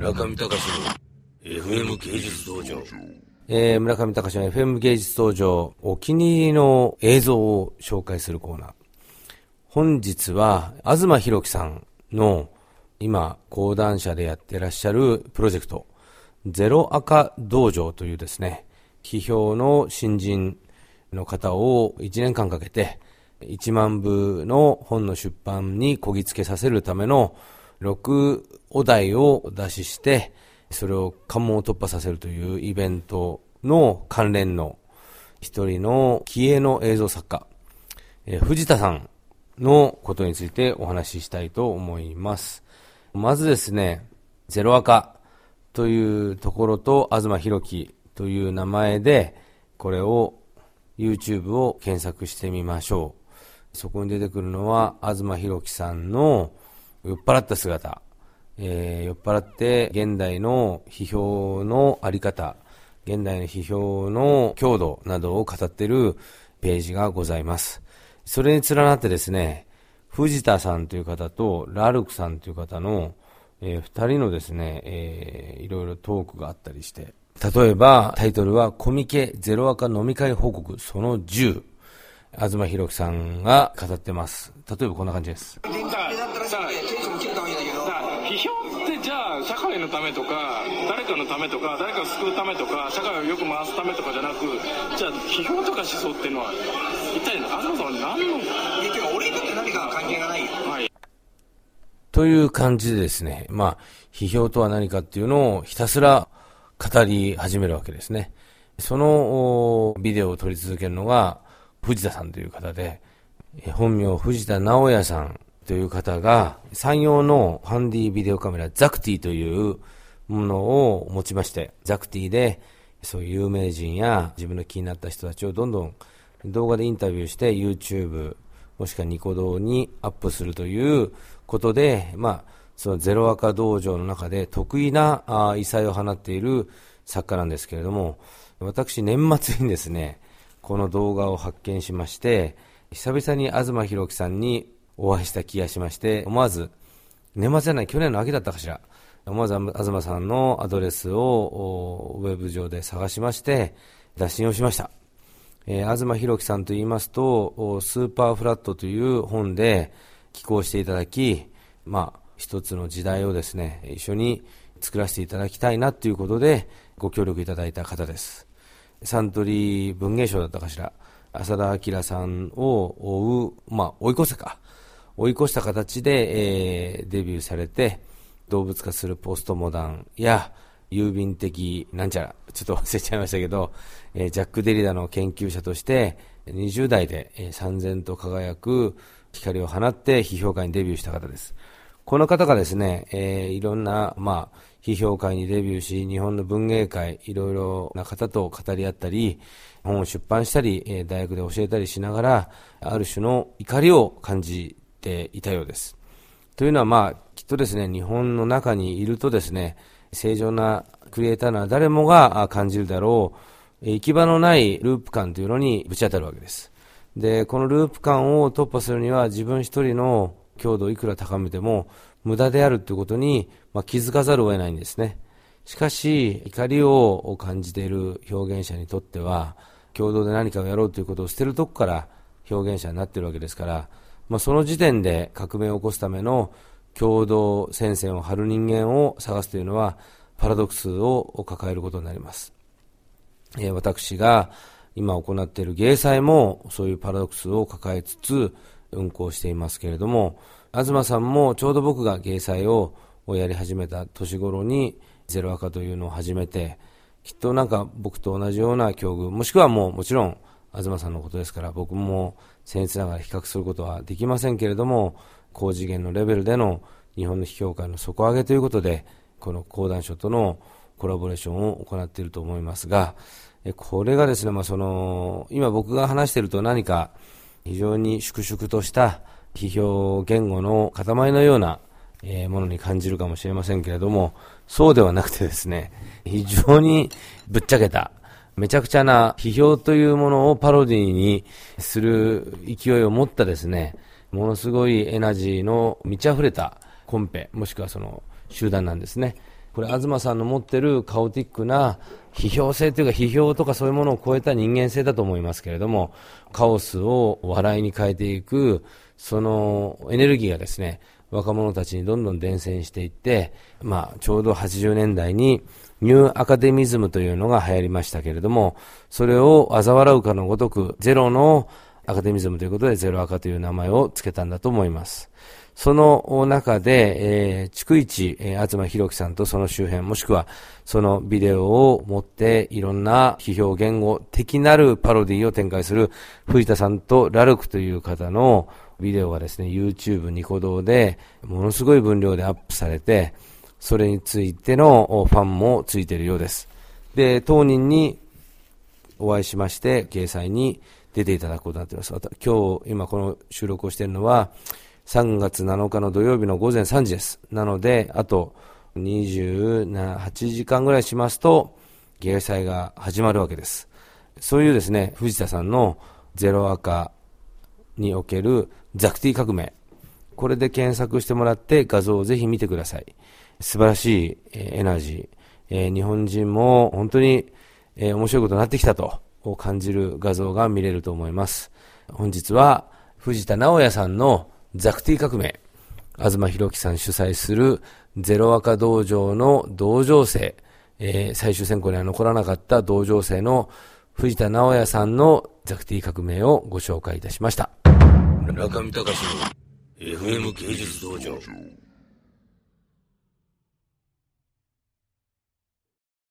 村上隆の FM 芸術道場。えー、村上隆の FM 芸術道場、お気に入りの映像を紹介するコーナー。本日は、東博樹さんの今、講談社でやってらっしゃるプロジェクト、ゼロ赤道場というですね、批評の新人の方を1年間かけて、1万部の本の出版にこぎつけさせるための6お題を出しして、それを関門を突破させるというイベントの関連の一人の気鋭の映像作家、えー、藤田さんのことについてお話ししたいと思います。まずですね、ゼロ赤というところと東博樹という名前で、これを YouTube を検索してみましょう。そこに出てくるのは、東博樹さんの酔っ払った姿、えー、酔っ払って現代の批評のあり方、現代の批評の強度などを語っているページがございます。それに連なってですね、藤田さんという方とラルクさんという方の、えー、二人のですね、えー、いろいろトークがあったりして、例えばタイトルはコミケゼロ赤飲み会報告その10。東博樹さんが語ってます。例えばこんな感じです。会のためとか誰かのためとか誰かを救うためとか社会をよく回すためとかじゃなくじゃあ批評とか思想っていうのは一体東さんは何の結局俺にとって何か関係がないよ、はい、という感じでですねまあ批評とは何かっていうのをひたすら語り始めるわけですね。そのビデオを撮り続けるのが藤田さんという方で本名藤田直也さんという方が、山陽のハンディビデオカメラ、ザクティというものを持ちまして、ザクティで、そういう有名人や自分の気になった人たちをどんどん動画でインタビューして YouTube、もしくはニコ動にアップするということで、まあ、そのゼロ赤道場の中で得意なあ異彩を放っている作家なんですけれども、私年末にですね、この動画を発見しまして、久々に東博樹さんにお会いした気がしまして、思わず、年末じゃない、去年の秋だったかしら、思わず東さんのアドレスをウェブ上で探しまして、打診をしました。えー、東博樹さんと言いますと、スーパーフラットという本で寄稿していただき、まあ、一つの時代をですね、一緒に作らせていただきたいなということで、ご協力いただいた方です。サントリー文芸賞だったかしら、浅田明さんを追う、まあ、追い越せか、追い越した形で、えー、デビューされて、動物化するポストモダンや、郵便的なんちゃら、ちょっと忘れちゃいましたけど、えー、ジャック・デリダの研究者として、20代で、えー、三千と輝く光を放って批評家にデビューした方です。この方がですね、えー、いろんな、まあ、批評会にデビューし、日本の文芸界、いろいろな方と語り合ったり、本を出版したり、えー、大学で教えたりしながら、ある種の怒りを感じていたようです。というのは、まあ、きっとですね、日本の中にいるとですね、正常なクリエイターなら誰もが感じるだろう、行き場のないループ感というのにぶち当たるわけです。で、このループ感を突破するには自分一人の強度をいくら高めても無駄であるということに、まあ、気づかざるを得ないんですね。しかし、怒りを感じている表現者にとっては、共同で何かをやろうということを捨てるとこから表現者になっているわけですから、まあ、その時点で革命を起こすための共同戦線を張る人間を探すというのはパラドックスを抱えることになります。えー、私が今行っている芸祭もそういうパラドックスを抱えつつ運行していますけれども、東さんもちょうど僕が芸祭をやり始めた年頃にゼロ赤というのを始めて、きっとなんか僕と同じような境遇、もしくはもうもちろん東さんのことですから僕も僭越ながら比較することはできませんけれども高次元のレベルでの日本の批評会の底上げということでこの講談社とのコラボレーションを行っていると思いますがこれがですね、まあ、その今僕が話していると何か非常に粛々とした批評言語の塊のようなものに感じるかもしれませんけれどもそうではなくてですね非常にぶっちゃけためちゃくちゃな批評というものをパロディにする勢いを持ったですね、ものすごいエナジーの満ち溢れたコンペ、もしくはその集団なんですね。これ、東さんの持ってるカオティックな批評性というか、批評とかそういうものを超えた人間性だと思いますけれども、カオスを笑いに変えていく、そのエネルギーがですね、若者たちにどんどん伝染していって、まあ、ちょうど80年代にニューアカデミズムというのが流行りましたけれども、それを嘲笑うかのごとく、ゼロのアカデミズムということで、ゼロアカという名前を付けたんだと思います。その中で、えー、逐一、えー、東博樹さんとその周辺、もしくはそのビデオを持っていろんな批評言語的なるパロディを展開する藤田さんとラルクという方のビデオがですね、YouTube ニコ動でものすごい分量でアップされて、それについてのファンもついているようです。で、当人にお会いしまして、掲載に出ていただくことになっています。今日、今この収録をしているのは、3月7日の土曜日の午前3時です。なので、あと28時間ぐらいしますと、掲載が始まるわけです。そういうですね、藤田さんのゼロ赤におけるザクティ革命。これで検索してもらって画像をぜひ見てください。素晴らしい、エナジー、え、日本人も本当に、え、面白いことになってきたと感じる画像が見れると思います。本日は藤田直也さんのザクティ革命、東博樹さん主催するゼロ赤道場の同情生、えー、最終選考には残らなかった同情生の藤田直也さんのザクティ革命をご紹介いたしました。中見隆の FM 芸術道場。